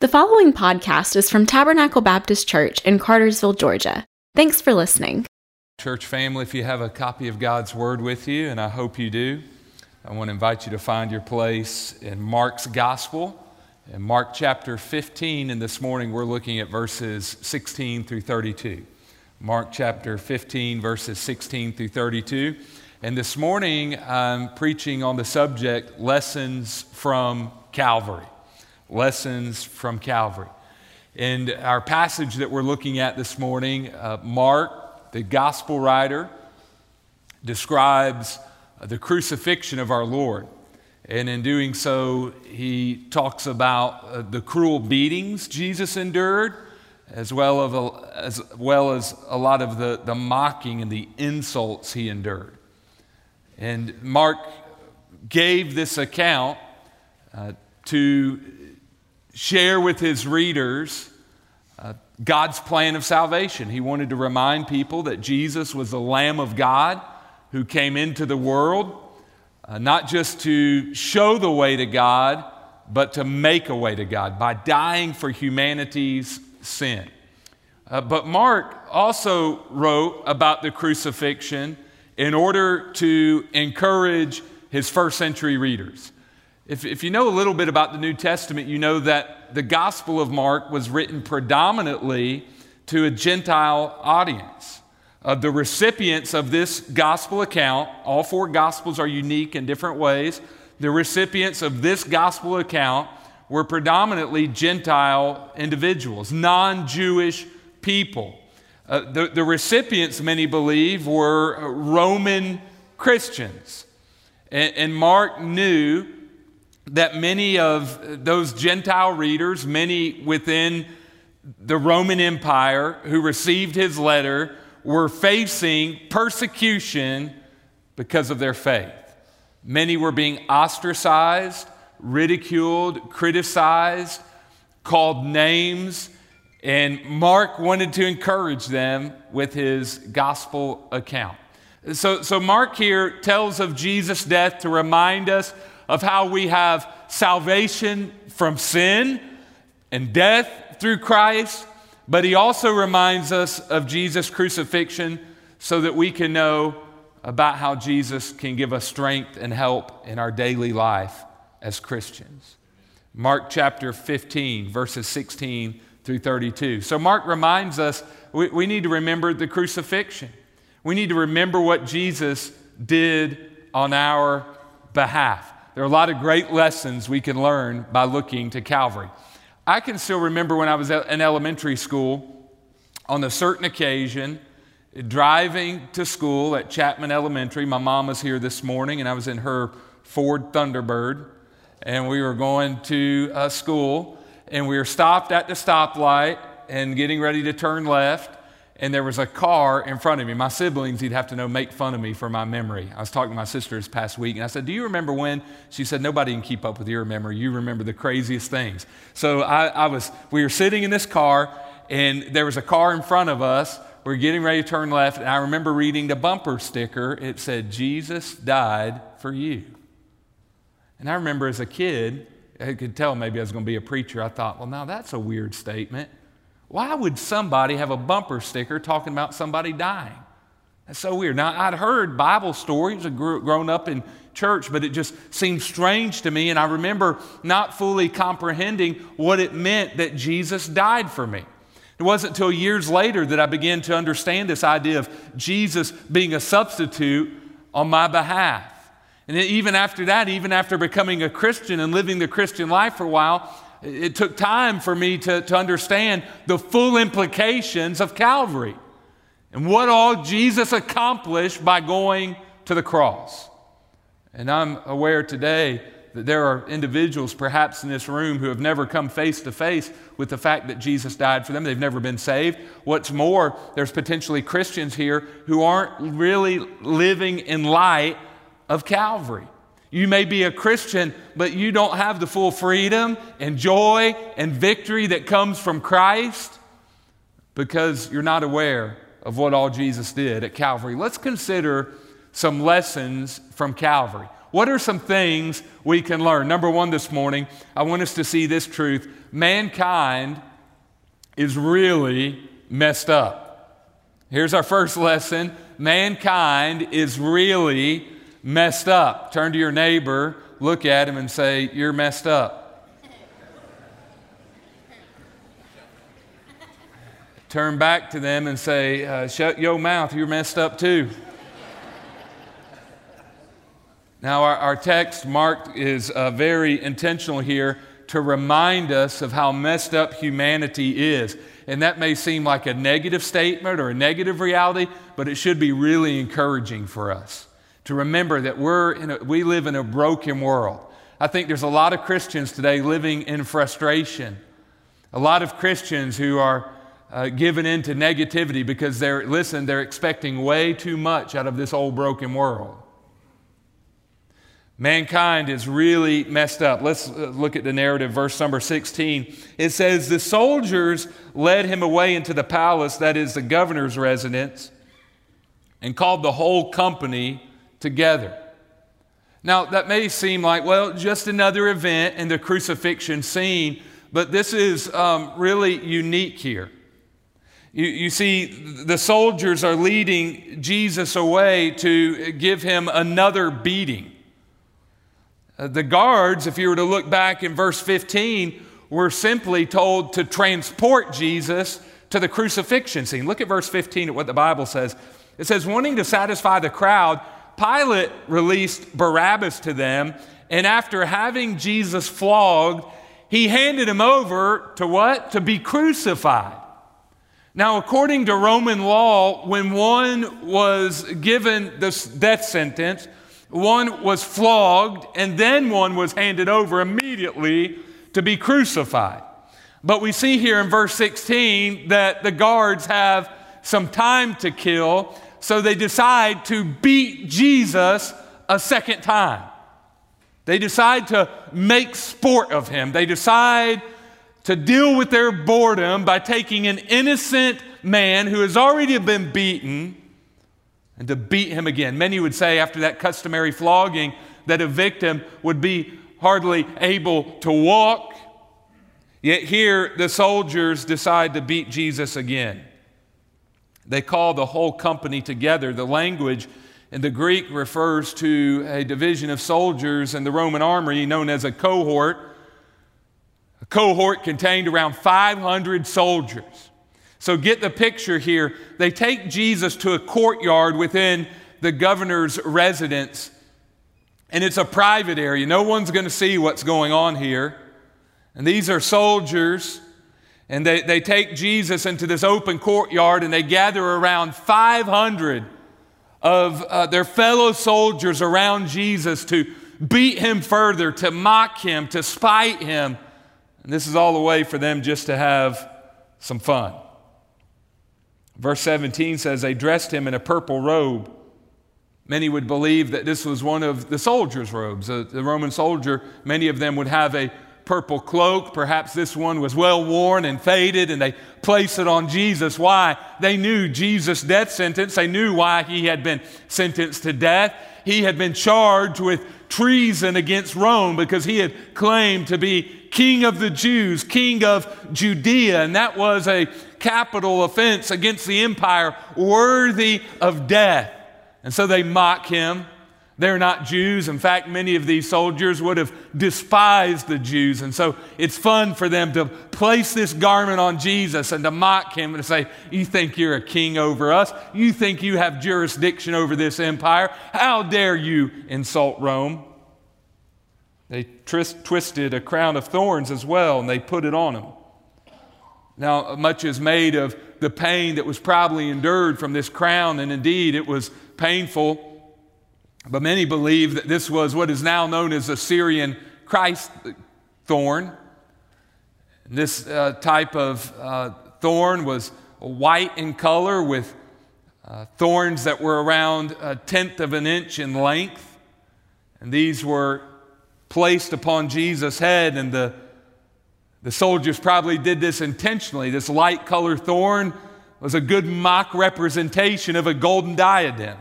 The following podcast is from Tabernacle Baptist Church in Cartersville, Georgia. Thanks for listening. Church family, if you have a copy of God's Word with you, and I hope you do, I want to invite you to find your place in Mark's Gospel. In Mark chapter 15, and this morning we're looking at verses 16 through 32. Mark chapter 15, verses 16 through 32. And this morning I'm preaching on the subject Lessons from Calvary lessons from Calvary. And our passage that we're looking at this morning, uh, Mark, the gospel writer, describes uh, the crucifixion of our Lord. And in doing so, he talks about uh, the cruel beatings Jesus endured, as well, of a, as well as a lot of the, the mocking and the insults he endured. And Mark gave this account uh, to share with his readers uh, God's plan of salvation. He wanted to remind people that Jesus was the Lamb of God who came into the world, uh, not just to show the way to God, but to make a way to God by dying for humanity's sin. Uh, but Mark also wrote about the crucifixion in order to encourage his first century readers. If, if you know a little bit about the New Testament, you know that the Gospel of Mark was written predominantly to a Gentile audience. Uh, the recipients of this gospel account, all four gospels are unique in different ways. The recipients of this gospel account were predominantly Gentile individuals, non Jewish people. Uh, the, the recipients, many believe, were Roman Christians. And, and Mark knew that many of those Gentile readers, many within the Roman Empire who received his letter, were facing persecution because of their faith. Many were being ostracized, ridiculed, criticized, called names, and Mark wanted to encourage them with his gospel account. So, so Mark here tells of Jesus' death to remind us of how we have salvation from sin and death through Christ, but he also reminds us of Jesus' crucifixion so that we can know about how Jesus can give us strength and help in our daily life as Christians. Mark chapter 15, verses 16 through 32. So, Mark reminds us we, we need to remember the crucifixion. We need to remember what Jesus did on our behalf. There are a lot of great lessons we can learn by looking to Calvary. I can still remember when I was in elementary school, on a certain occasion, driving to school at Chapman Elementary. My mom was here this morning, and I was in her Ford Thunderbird, and we were going to uh, school, and we were stopped at the stoplight and getting ready to turn left and there was a car in front of me. My siblings, you'd have to know, make fun of me for my memory. I was talking to my sister this past week, and I said, Do you remember when? She said, Nobody can keep up with your memory. You remember the craziest things. So I, I was, we were sitting in this car, and there was a car in front of us. We we're getting ready to turn left, and I remember reading the bumper sticker. It said, Jesus died for you. And I remember as a kid, I could tell maybe I was going to be a preacher. I thought, well, now that's a weird statement. Why would somebody have a bumper sticker talking about somebody dying? That's so weird. Now, I'd heard Bible stories, I'd grown up in church, but it just seemed strange to me. And I remember not fully comprehending what it meant that Jesus died for me. It wasn't until years later that I began to understand this idea of Jesus being a substitute on my behalf. And even after that, even after becoming a Christian and living the Christian life for a while, it took time for me to, to understand the full implications of Calvary and what all Jesus accomplished by going to the cross. And I'm aware today that there are individuals, perhaps in this room, who have never come face to face with the fact that Jesus died for them. They've never been saved. What's more, there's potentially Christians here who aren't really living in light of Calvary. You may be a Christian, but you don't have the full freedom and joy and victory that comes from Christ because you're not aware of what all Jesus did at Calvary. Let's consider some lessons from Calvary. What are some things we can learn? Number one this morning, I want us to see this truth mankind is really messed up. Here's our first lesson mankind is really messed up. Turn to your neighbor, look at him, and say, You're messed up. Turn back to them and say, uh, Shut your mouth, you're messed up too. now, our, our text, Mark, is uh, very intentional here to remind us of how messed up humanity is. And that may seem like a negative statement or a negative reality, but it should be really encouraging for us to remember that we're in a, we live in a broken world. I think there's a lot of Christians today living in frustration. A lot of Christians who are uh, given into negativity because they're, listen, they're expecting way too much out of this old broken world. Mankind is really messed up. Let's uh, look at the narrative, verse number 16. It says, The soldiers led him away into the palace, that is the governor's residence, and called the whole company together. Now, that may seem like, well, just another event in the crucifixion scene, but this is um, really unique here. You, you, see, the soldiers are leading Jesus away to give him another beating. Uh, the guards, if you were to look back in verse 15, were simply told to transport Jesus to the crucifixion scene. Look at verse 15 at what the Bible says. It says, wanting to satisfy the crowd, Pilate released Barabbas to them, and after having Jesus flogged, he handed him over to what? To be crucified. Now, according to Roman law, when one was given this death sentence, one was flogged, and then one was handed over immediately to be crucified. But we see here in verse 16 that the guards have some time to kill, so they decide to beat Jesus a second time. They decide to make sport of him. They decide to deal with their boredom by taking an innocent man who has already been beaten and to beat him again. Many would say, after that customary flogging, that a victim would be hardly able to walk. Yet here, the soldiers decide to beat Jesus again. They call the whole company together. The language in the Greek refers to a division of soldiers in the Roman army known as a cohort. A cohort contained around 500 soldiers. So get the picture here. They take Jesus to a courtyard within the governor's residence, and it's a private area. No one's going to see what's going on here. And these are soldiers, and they, they take Jesus into this open courtyard and they gather around 500 of uh, their fellow soldiers around Jesus to beat him further, to mock him, to spite him. And this is all the way for them just to have some fun. Verse 17 says, They dressed him in a purple robe. Many would believe that this was one of the soldiers' robes. The Roman soldier, many of them would have a purple cloak. Perhaps this one was well worn and faded, and they placed it on Jesus. Why? They knew Jesus' death sentence. They knew why he had been sentenced to death. He had been charged with treason against Rome because he had claimed to be king of the Jews, king of Judea, and that was a capital offense against the empire worthy of death. And so they mock him. They're not Jews. In fact, many of these soldiers would have despised the Jews. And so it's fun for them to place this garment on Jesus and to mock him and to say, You think you're a king over us? You think you have jurisdiction over this empire? How dare you insult Rome? They twisted a crown of thorns as well and they put it on him. Now, much is made of the pain that was probably endured from this crown, and indeed it was painful. But many believe that this was what is now known as a Syrian Christ thorn. This uh, type of uh, thorn was white in color with uh, thorns that were around a tenth of an inch in length. And these were placed upon Jesus' head, and the the soldiers probably did this intentionally. This light colored thorn was a good mock representation of a golden diadem.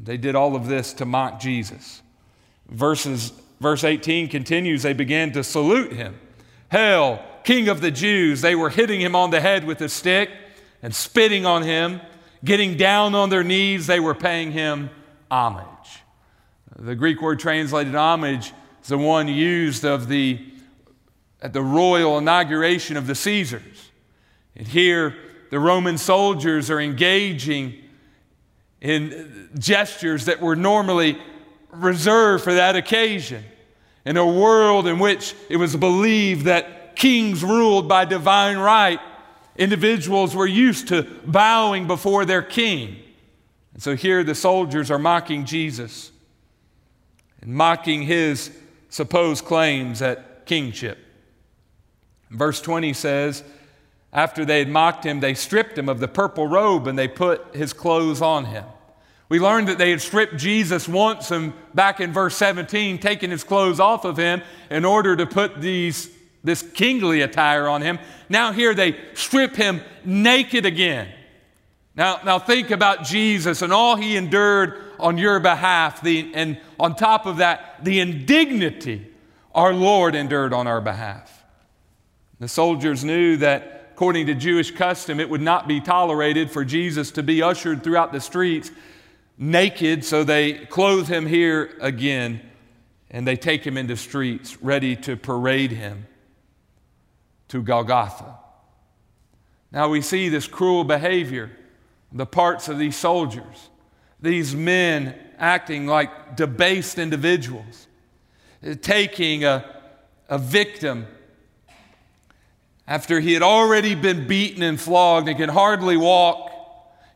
They did all of this to mock Jesus. Verses, verse 18 continues they began to salute him. Hail, King of the Jews. They were hitting him on the head with a stick and spitting on him, getting down on their knees. They were paying him homage. The Greek word translated homage is the one used of the, at the royal inauguration of the Caesars. And here, the Roman soldiers are engaging in gestures that were normally reserved for that occasion. In a world in which it was believed that kings ruled by divine right, individuals were used to bowing before their king. And so here the soldiers are mocking Jesus and mocking his supposed claims at kingship. Verse 20 says, after they had mocked him, they stripped him of the purple robe and they put his clothes on him. We learned that they had stripped Jesus once and back in verse 17, taken his clothes off of him in order to put these, this kingly attire on him. Now, here they strip him naked again. Now, now think about Jesus and all he endured on your behalf, the, and on top of that, the indignity our Lord endured on our behalf. The soldiers knew that according to Jewish custom, it would not be tolerated for Jesus to be ushered throughout the streets naked, so they clothe him here again and they take him into streets ready to parade him to Golgotha. Now we see this cruel behavior, the parts of these soldiers, these men acting like debased individuals, taking a, a victim after he had already been beaten and flogged and can hardly walk,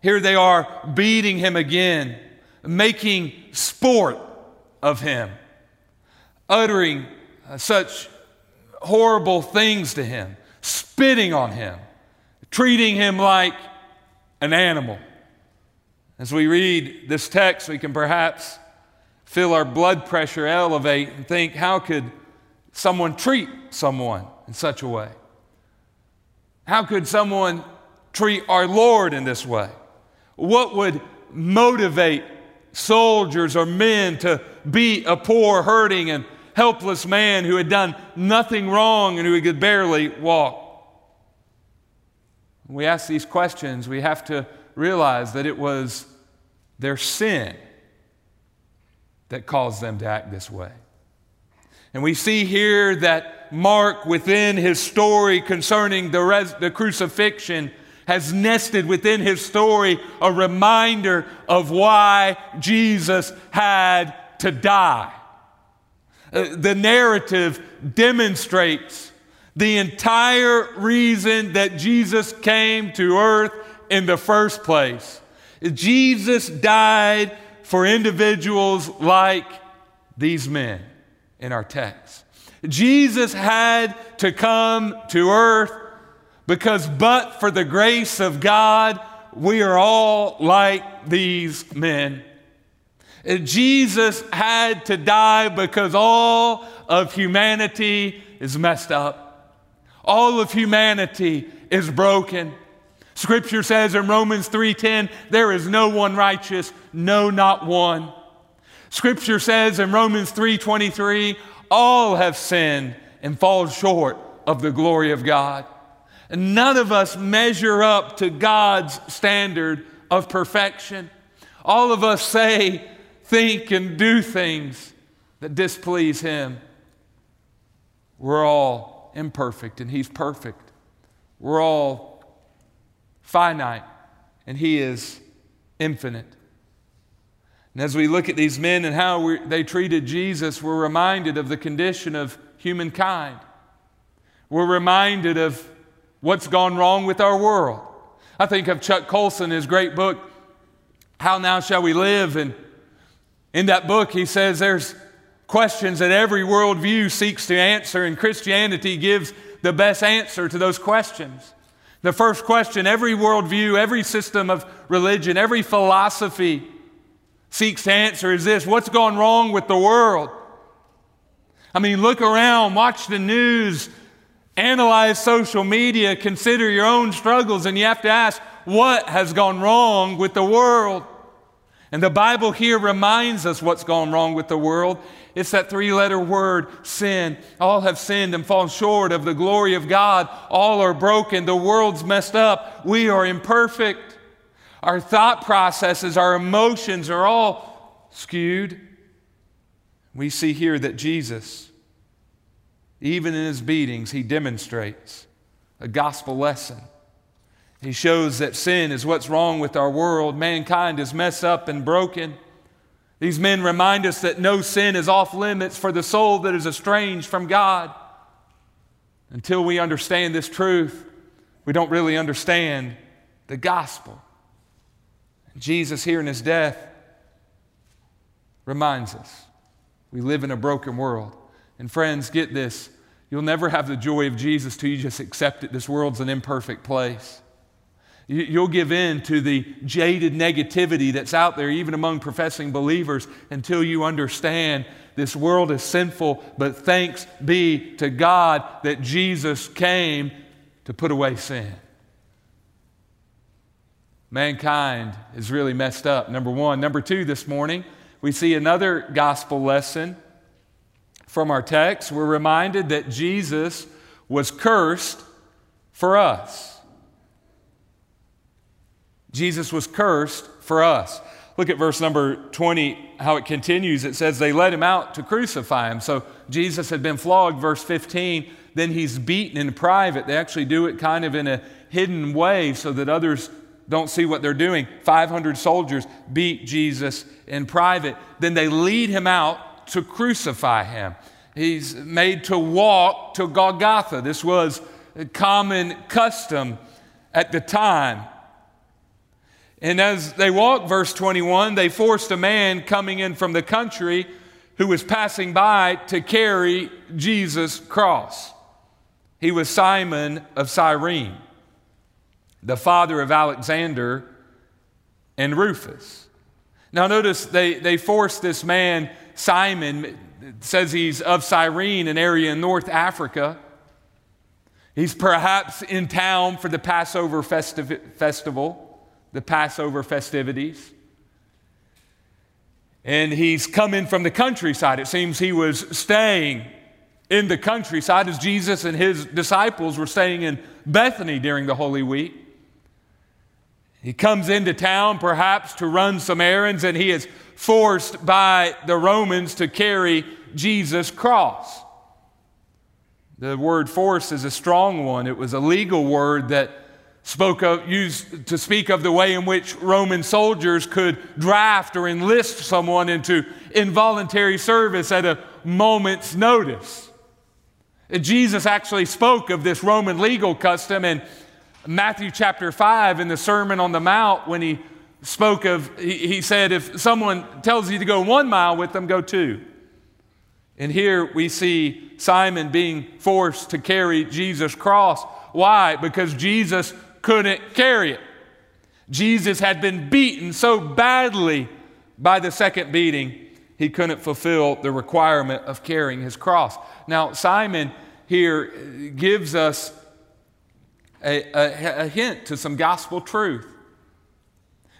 here they are beating him again, making sport of him, uttering uh, such horrible things to him, spitting on him, treating him like an animal. As we read this text, we can perhaps feel our blood pressure elevate and think, how could someone treat someone in such a way? How could someone treat our Lord in this way? What would motivate soldiers or men to beat a poor, hurting, and helpless man who had done nothing wrong and who could barely walk? When we ask these questions, we have to realize that it was their sin that caused them to act this way. And we see here that Mark, within his story concerning the, res- the crucifixion, has nested within his story a reminder of why Jesus had to die. Uh, the narrative demonstrates the entire reason that Jesus came to earth in the first place. Jesus died for individuals like these men in our text. Jesus had to come to earth because, but for the grace of God, we are all like these men. Jesus had to die because all of humanity is messed up. All of humanity is broken. Scripture says in Romans 3:10, there is no one righteous, no not one. Scripture says in Romans 3:23, all have sinned and fall short of the glory of God. And none of us measure up to God's standard of perfection. All of us say, think, and do things that displease Him. We're all imperfect, and He's perfect. We're all finite, and He is infinite. And as we look at these men and how they treated Jesus, we're reminded of the condition of humankind. We're reminded of what's gone wrong with our world. I think of Chuck Colson, his great book, How Now Shall We Live? And in that book, he says there's questions that every worldview seeks to answer, and Christianity gives the best answer to those questions. The first question every worldview, every system of religion, every philosophy seeks answer is this what's gone wrong with the world? I mean, look around, watch the news, analyze social media, consider your own struggles, and you have to ask, what has gone wrong with the world? And the Bible here reminds us what's gone wrong with the world. It's that three letter word, sin. All have sinned and fallen short of the glory of God. All are broken. The world's messed up. We are imperfect. Our thought processes, our emotions are all skewed. We see here that Jesus, even in his beatings, he demonstrates a gospel lesson. He shows that sin is what's wrong with our world. Mankind is messed up and broken. These men remind us that no sin is off limits for the soul that is estranged from God. Until we understand this truth, we don't really understand the gospel. Jesus, here in his death, reminds us we live in a broken world. And friends, get this you'll never have the joy of Jesus till you just accept it. This world's an imperfect place. You'll give in to the jaded negativity that's out there, even among professing believers, until you understand this world is sinful, but thanks be to God that Jesus came to put away sin. Mankind is really messed up, number one. Number two, this morning, we see another gospel lesson from our text. We're reminded that Jesus was cursed for us. Jesus was cursed for us. Look at verse number 20, how it continues. It says, They led him out to crucify him. So Jesus had been flogged, verse 15. Then he's beaten in private. They actually do it kind of in a hidden way so that others don't see what they're doing. 500 soldiers beat Jesus in private. Then they lead him out to crucify him. He's made to walk to Golgotha. This was a common custom at the time. And as they walked, verse 21, they forced a man coming in from the country who was passing by to carry Jesus' cross. He was Simon of Cyrene, the father of Alexander and Rufus. Now, notice they, they forced this man, Simon, says he's of Cyrene, an area in North Africa. He's perhaps in town for the Passover festiv- festival the Passover festivities. And he's coming from the countryside. It seems he was staying in the countryside as Jesus and his disciples were staying in Bethany during the Holy Week. He comes into town perhaps to run some errands, and he is forced by the Romans to carry Jesus' cross. The word force is a strong one. It was a legal word that spoke of, used to speak of the way in which Roman soldiers could draft or enlist someone into involuntary service at a moment's notice. Jesus actually spoke of this Roman legal custom in Matthew chapter 5 in the Sermon on the Mount when he spoke of, he, said, if someone tells you to go one mile with them, go two. And here we see Simon being forced to carry Jesus' cross. Why? Because Jesus couldn't carry it. Jesus had been beaten so badly by the second beating, he couldn't fulfill the requirement of carrying his cross. Now, Simon here gives us a, a, a hint to some gospel truth.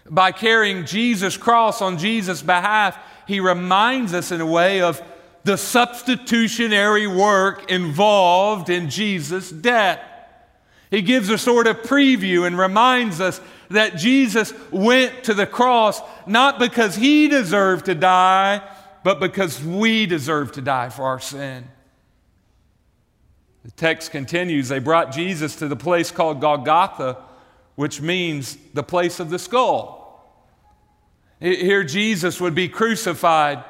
By carrying Jesus' cross on Jesus' behalf, he reminds us in a way of the substitutionary work involved in Jesus' death. He gives a sort of preview and reminds us that Jesus went to the cross not because he deserved to die, but because we deserve to die for our sin. The text continues they brought Jesus to the place called Golgotha, which means the place of the skull. Here, Jesus would be crucified.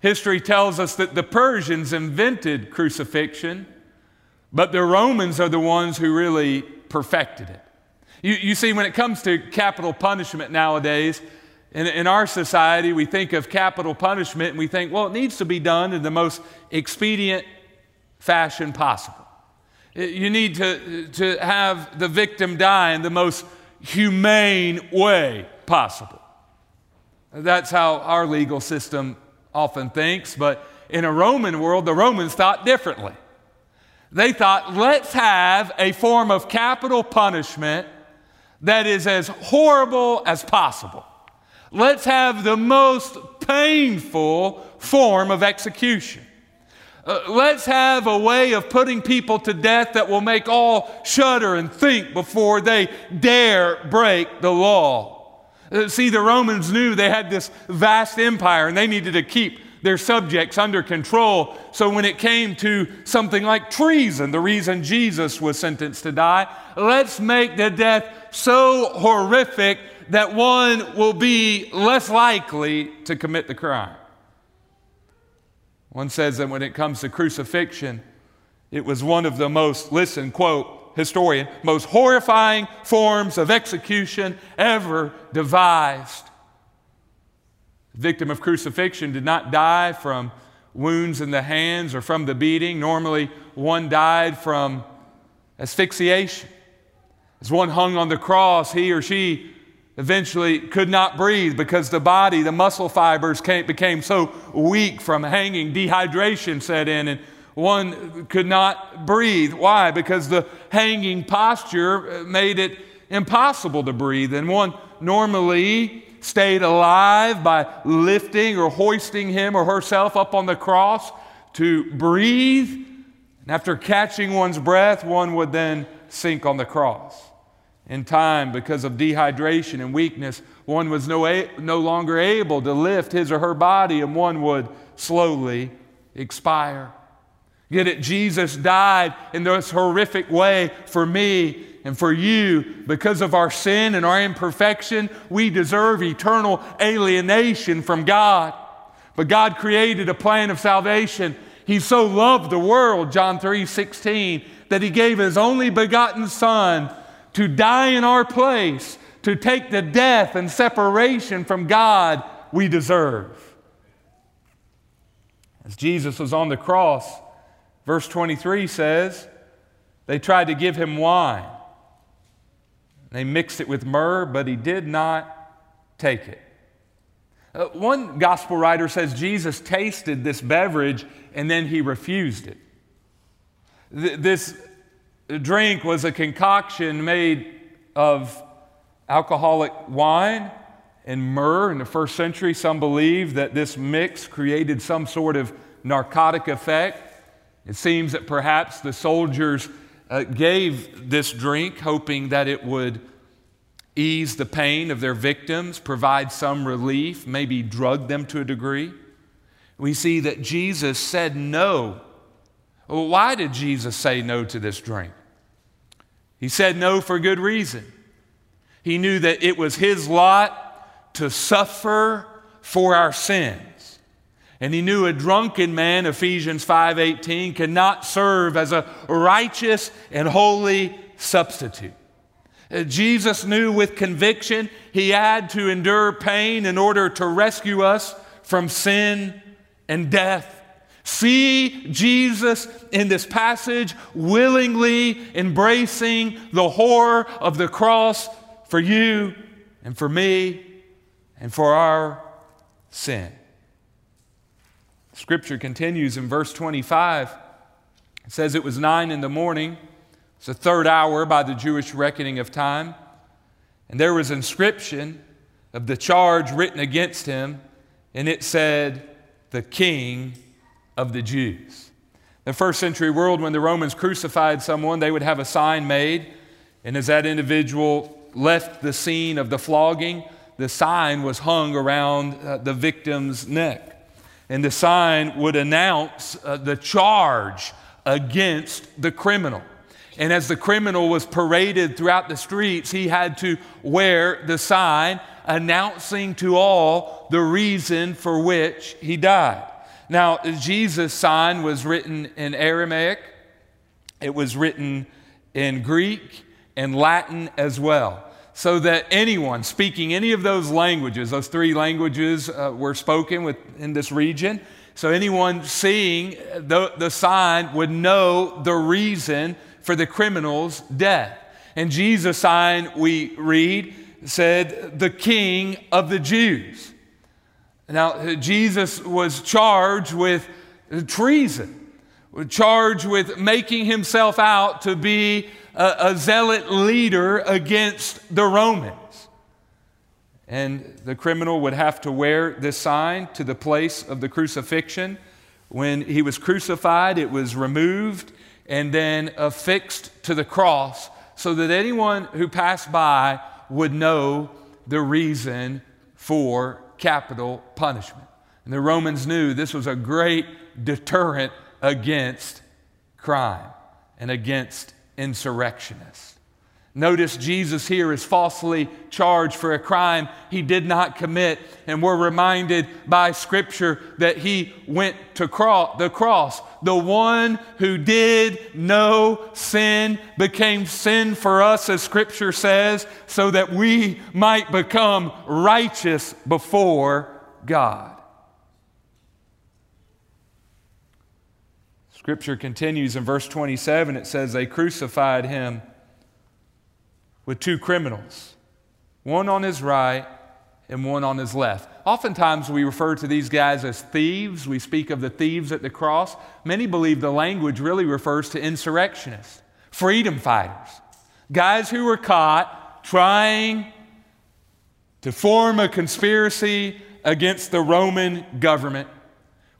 History tells us that the Persians invented crucifixion. But the Romans are the ones who really perfected it. You, you see, when it comes to capital punishment nowadays, in, in our society, we think of capital punishment and we think, well, it needs to be done in the most expedient fashion possible. You need to, to have the victim die in the most humane way possible. That's how our legal system often thinks, but in a Roman world, the Romans thought differently. They thought, let's have a form of capital punishment that is as horrible as possible. Let's have the most painful form of execution. Uh, let's have a way of putting people to death that will make all shudder and think before they dare break the law. Uh, see, the Romans knew they had this vast empire and they needed to keep their subjects under control. So when it came to something like treason, the reason Jesus was sentenced to die, let's make the death so horrific that one will be less likely to commit the crime. One says that when it comes to crucifixion, it was one of the most, listen, quote, historian, most horrifying forms of execution ever devised. The victim of crucifixion did not die from wounds in the hands or from the beating. Normally, one died from asphyxiation. As one hung on the cross, he or she eventually could not breathe because the body, the muscle fibers came, became so weak from hanging. Dehydration set in, and one could not breathe. Why? Because the hanging posture uh, made it impossible to breathe. And one normally stayed alive by lifting or hoisting him or herself up on the cross to breathe. And after catching one's breath, one would then sink on the cross. In time, because of dehydration and weakness, one was no, a- no longer able to lift his or her body, and one would slowly expire. Yet it, Jesus died in this horrific way for me and for you, because of our sin and our imperfection, we deserve eternal alienation from God. But God created a plan of salvation. He so loved the world, John 3 16, that He gave His only begotten Son to die in our place, to take the death and separation from God we deserve. As Jesus was on the cross, verse 23 says, they tried to give him wine. They mixed it with myrrh, but he did not take it. Uh, one gospel writer says Jesus tasted this beverage and then he refused it. Th- this drink was a concoction made of alcoholic wine and myrrh. In the first century, some believe that this mix created some sort of narcotic effect. It seems that perhaps the soldiers uh, gave this drink, hoping that it would ease the pain of their victims, provide some relief, maybe drug them to a degree. We see that Jesus said no. Well, why did Jesus say no to this drink? He said no for good reason. He knew that it was his lot to suffer for our sins. And he knew a drunken man, Ephesians 5:18, cannot serve as a righteous and holy substitute. Uh, Jesus knew with conviction he had to endure pain in order to rescue us from sin and death. See Jesus in this passage willingly embracing the horror of the cross for you and for me and for our sin. Scripture continues in verse 25. It says it was nine in the morning. It's the third hour by the Jewish reckoning of time. And there was inscription of the charge written against him, and it said, The King of the Jews. The first century world, when the Romans crucified someone, they would have a sign made, and as that individual left the scene of the flogging, the sign was hung around uh, the victim's neck and the sign would announce uh, the charge against the criminal. And as the criminal was paraded throughout the streets, he had to wear the sign announcing to all the reason for which he died. Now, Jesus' sign was written in Aramaic, it was written in Greek and Latin as well so that anyone speaking any of those languages, those three languages uh, were spoken with, in this region, so anyone seeing the, the sign would know the reason for the criminal's death. And Jesus' sign, we read, said, the King of the Jews. Now, Jesus was charged with treason, charged with making himself out to be a, a zealot leader against the Romans. and the criminal would have to wear this sign to the place of the crucifixion. When he was crucified, it was removed and then affixed to the cross so that anyone who passed by would know the reason for capital punishment. And the Romans knew this was a great deterrent against crime and against insurrectionists. Notice Jesus here is falsely charged for a crime he did not commit, and we're reminded by Scripture that he went to cro- the cross. The one who did no sin became sin for us, as Scripture says, so that we might become righteous before God. Scripture continues in verse 27, it says, They crucified him with two criminals, one on his right and one on his left. Oftentimes we refer to these guys as thieves. We speak of the thieves at the cross. Many believe the language really refers to insurrectionists, freedom fighters, guys who were caught trying to form a conspiracy against the Roman government.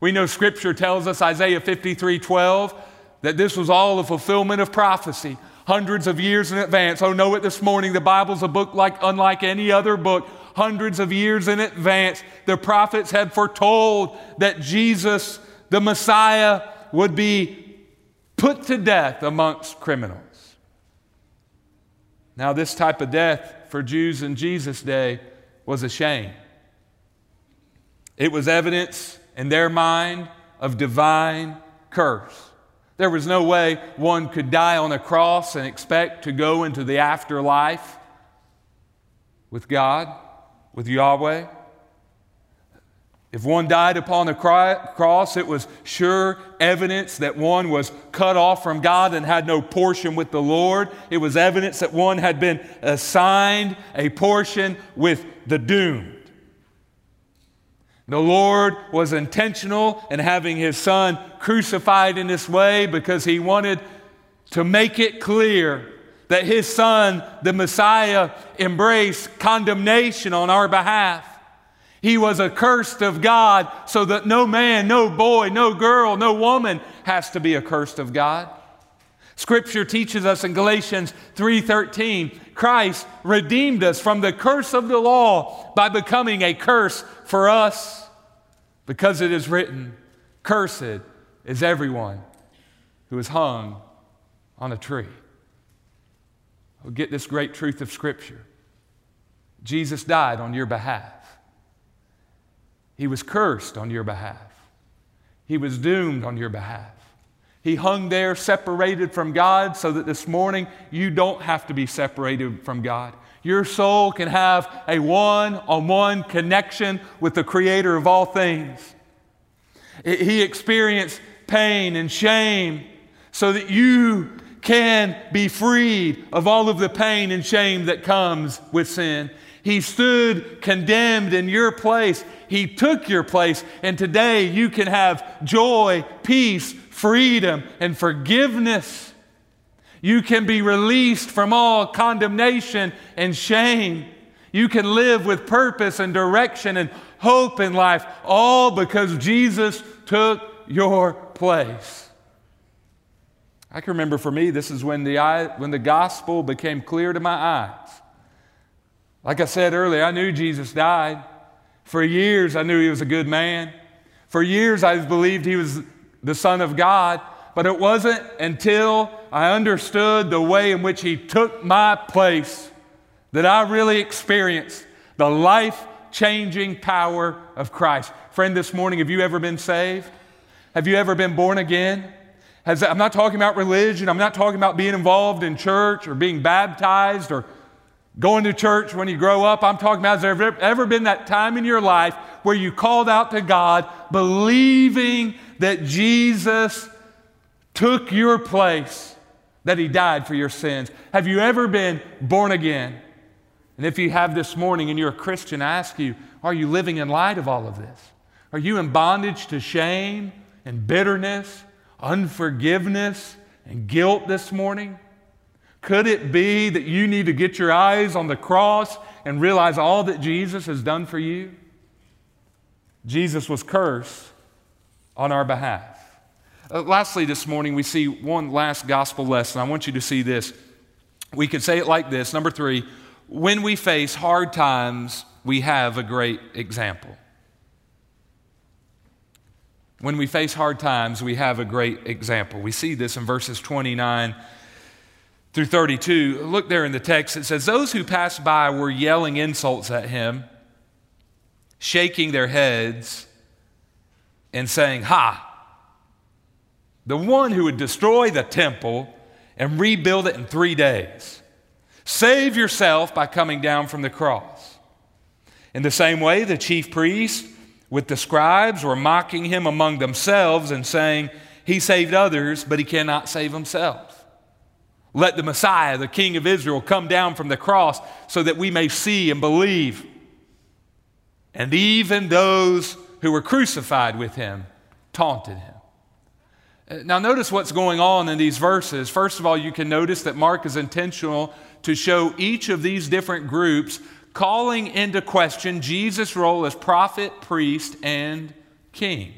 We know scripture tells us, Isaiah 53 12, that this was all a fulfillment of prophecy hundreds of years in advance. Oh, know it this morning. The Bible's a book like unlike any other book. Hundreds of years in advance, the prophets had foretold that Jesus, the Messiah, would be put to death amongst criminals. Now, this type of death for Jews in Jesus' day was a shame. It was evidence in their mind of divine curse. There was no way one could die on a cross and expect to go into the afterlife with God, with Yahweh. If one died upon the cross, it was sure evidence that one was cut off from God and had no portion with the Lord. It was evidence that one had been assigned a portion with the doomed. The Lord was intentional in having his son crucified in this way because he wanted to make it clear that his son, the Messiah, embraced condemnation on our behalf. He was accursed of God so that no man, no boy, no girl, no woman has to be accursed of God. Scripture teaches us in Galatians 3:13, Christ redeemed us from the curse of the law by becoming a curse for us. Because it is written, cursed is everyone who is hung on a tree. Oh, get this great truth of Scripture. Jesus died on your behalf. He was cursed on your behalf. He was doomed on your behalf. He hung there separated from God so that this morning you don't have to be separated from God. Your soul can have a one on one connection with the Creator of all things. He experienced pain and shame so that you can be freed of all of the pain and shame that comes with sin. He stood condemned in your place. He took your place. And today you can have joy, peace, freedom, and forgiveness. You can be released from all condemnation and shame. You can live with purpose and direction and hope in life, all because Jesus took your place. I can remember for me, this is when the, eye, when the gospel became clear to my eyes. Like I said earlier, I knew Jesus died. For years, I knew he was a good man. For years, I believed he was the Son of God, but it wasn't until I understood the way in which He took my place that I really experienced the life changing power of Christ. Friend, this morning, have you ever been saved? Have you ever been born again? Has, I'm not talking about religion. I'm not talking about being involved in church or being baptized or going to church when you grow up. I'm talking about has there ever been that time in your life where you called out to God believing that Jesus took your place, that he died for your sins? Have you ever been born again? And if you have this morning and you're a Christian, I ask you, are you living in light of all of this? Are you in bondage to shame and bitterness, unforgiveness, and guilt this morning? Could it be that you need to get your eyes on the cross and realize all that Jesus has done for you? Jesus was cursed on our behalf. Uh, lastly, this morning, we see one last gospel lesson. I want you to see this. We could say it like this Number three, when we face hard times, we have a great example. When we face hard times, we have a great example. We see this in verses 29 through 32. Look there in the text. It says, Those who passed by were yelling insults at him, shaking their heads, and saying, Ha! The one who would destroy the temple and rebuild it in three days. Save yourself by coming down from the cross. In the same way, the chief priests with the scribes were mocking him among themselves and saying, He saved others, but he cannot save himself. Let the Messiah, the King of Israel, come down from the cross so that we may see and believe. And even those who were crucified with him taunted him. Uh, now, notice what's going on in these verses. First of all, you can notice that Mark is intentional to show each of these different groups calling into question Jesus' role as prophet, priest, and king.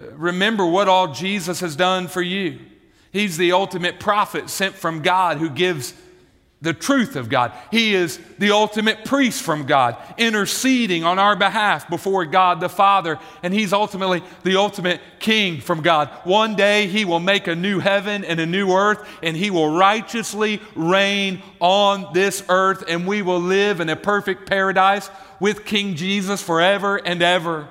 Uh, remember what all Jesus has done for you. He's the ultimate prophet sent from God who gives the truth of God. He is the ultimate priest from God, interceding on our behalf before God the Father. And He's ultimately the ultimate king from God. One day He will make a new heaven and a new earth, and He will righteously reign on this earth, and we will live in a perfect paradise with King Jesus forever and ever.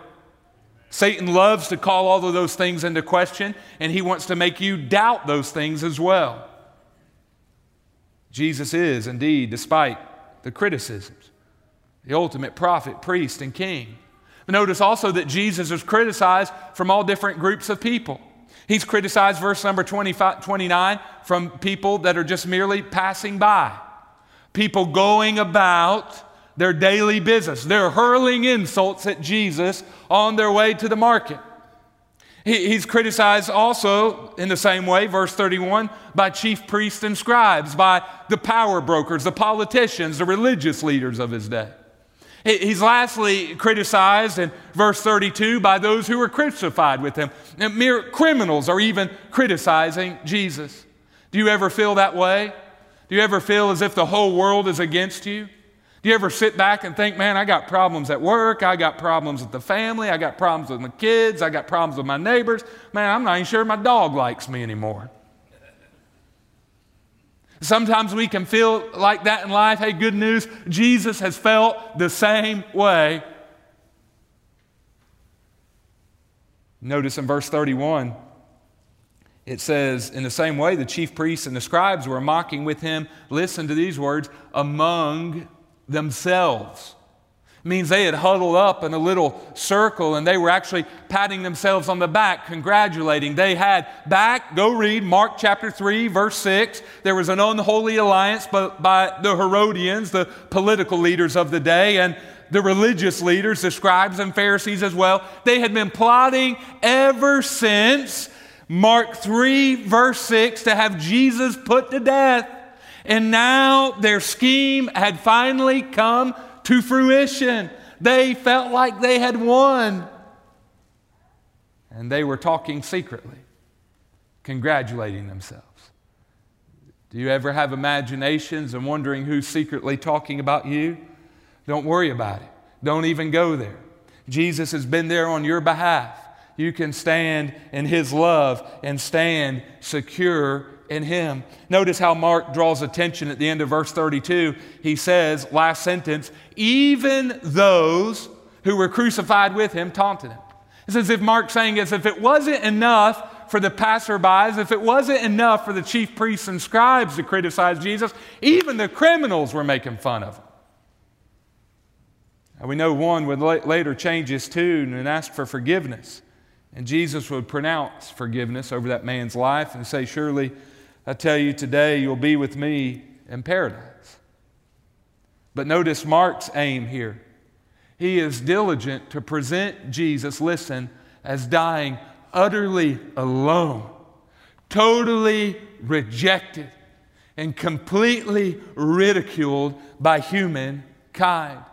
Satan loves to call all of those things into question, and he wants to make you doubt those things as well. Jesus is, indeed, despite the criticisms, the ultimate prophet, priest, and king. But notice also that Jesus is criticized from all different groups of people. He's criticized, verse number 25, 29, from people that are just merely passing by, people going about their daily business. They're hurling insults at Jesus on their way to the market. He's criticized also in the same way, verse 31, by chief priests and scribes, by the power brokers, the politicians, the religious leaders of his day. he's lastly criticized in verse 32 by those who were crucified with him. And mere criminals are even criticizing Jesus. Do you ever feel that way? Do you ever feel as if the whole world is against you? Do you ever sit back and think, man, I got problems at work, I got problems with the family, I got problems with my kids, I got problems with my neighbors. Man, I'm not even sure my dog likes me anymore. Sometimes we can feel like that in life. Hey, good news, Jesus has felt the same way. Notice in verse 31, it says, In the same way, the chief priests and the scribes were mocking with him, listen to these words, among themselves. It means they had huddled up in a little circle and they were actually patting themselves on the back, congratulating. They had back, go read Mark chapter 3, verse 6. There was an unholy alliance by, by the Herodians, the political leaders of the day, and the religious leaders, the scribes and Pharisees as well. They had been plotting ever since Mark 3, verse 6, to have Jesus put to death. And now their scheme had finally come to fruition. They felt like they had won. And they were talking secretly, congratulating themselves. Do you ever have imaginations and wondering who's secretly talking about you? Don't worry about it. Don't even go there. Jesus has been there on your behalf. You can stand in His love and stand secure in him. Notice how Mark draws attention at the end of verse 32. He says, last sentence, even those who were crucified with him taunted him. It's as if Mark's saying, as if it wasn't enough for the passerbys, if it wasn't enough for the chief priests and scribes to criticize Jesus, even the criminals were making fun of him. We know one would later change his tune and ask for forgiveness. And Jesus would pronounce forgiveness over that man's life and say, Surely I tell you today, you'll be with me in paradise. But notice Mark's aim here. He is diligent to present Jesus, listen, as dying utterly alone, totally rejected. and completely ridiculed by humankind.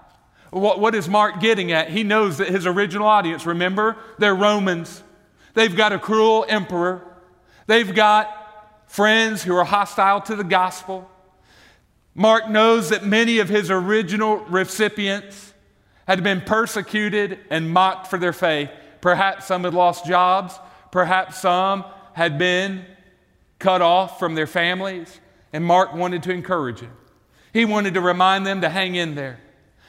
What, what is Mark getting at? He knows that his original audience, remember, they're Romans. They've got a cruel emperor. They've got friends who are hostile to the gospel. Mark knows that many of his original recipients had been persecuted and mocked for their faith. Perhaps some had lost jobs. Perhaps some had been cut off from their families. And Mark wanted to encourage them. He wanted to remind them to hang in there.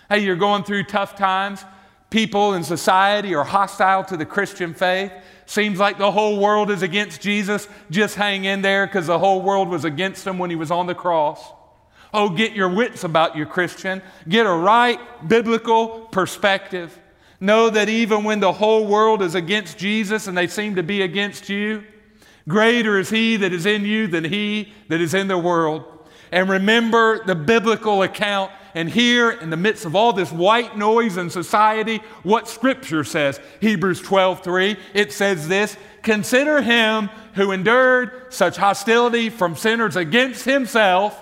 Hey, you're going through tough times. People in society are hostile to the Christian faith. Seems like the whole world is against Jesus. Just hang in there because the whole world was against him when he was on the cross. Oh, get your wits about you, Christian. Get a right biblical perspective. Know that even when the whole world is against Jesus and they seem to be against you, greater is He that is in you than He that is in the world. And remember the biblical account. And here, in the midst of all this white noise in society, what Scripture says. Hebrews 12 3, it says this Consider him who endured such hostility from sinners against himself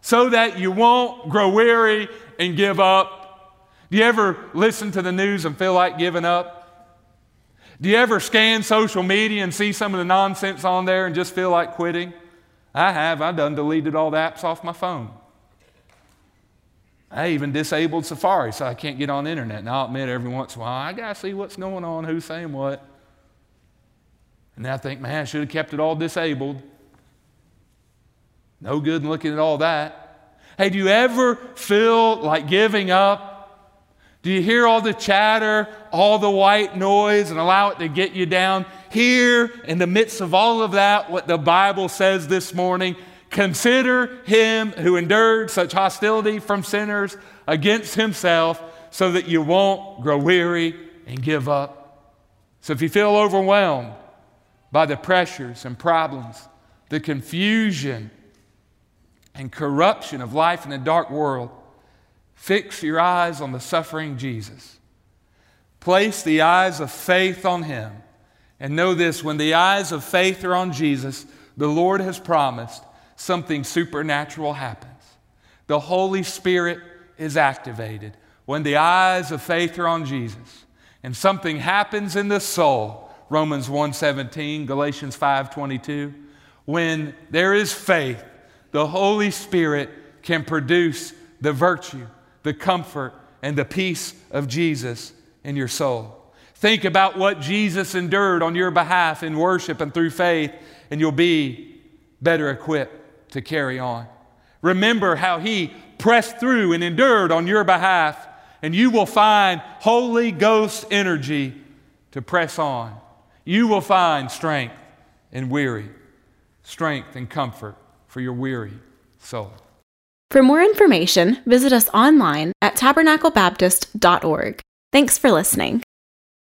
so that you won't grow weary and give up. Do you ever listen to the news and feel like giving up? Do you ever scan social media and see some of the nonsense on there and just feel like quitting? I have. I've done deleted all the apps off my phone. I even disabled Safari so I can't get on the internet. And I'll admit every once in a while, I got to see what's going on, who's saying what. And I think, man, I should have kept it all disabled. No good in looking at all that. Hey, do you ever feel like giving up? Do you hear all the chatter, all the white noise, and allow it to get you down? Here, in the midst of all of that, what the Bible says this morning consider him who endured such hostility from sinners against himself, so that you won't grow weary and give up. So if you feel overwhelmed by the pressures and problems, the confusion, and corruption of life in a dark world, fix your eyes on the suffering Jesus. Place the eyes of faith on him. And know this when the eyes of faith are on Jesus, the Lord has promised something supernatural happens. The Holy Spirit is activated when the eyes of faith are on Jesus and something happens in the soul. Romans 1:17, Galatians 5:22. When there is faith, the Holy Spirit can produce the virtue, the comfort, and the peace of Jesus in your soul. Think about what Jesus endured on your behalf in worship and through faith, and you'll be better equipped to carry on. Remember how he pressed through and endured on your behalf, and you will find Holy Ghost energy to press on. You will find strength and weary, strength and comfort for your weary soul. For more information, visit us online at tabernaclebaptist.org. Thanks for listening.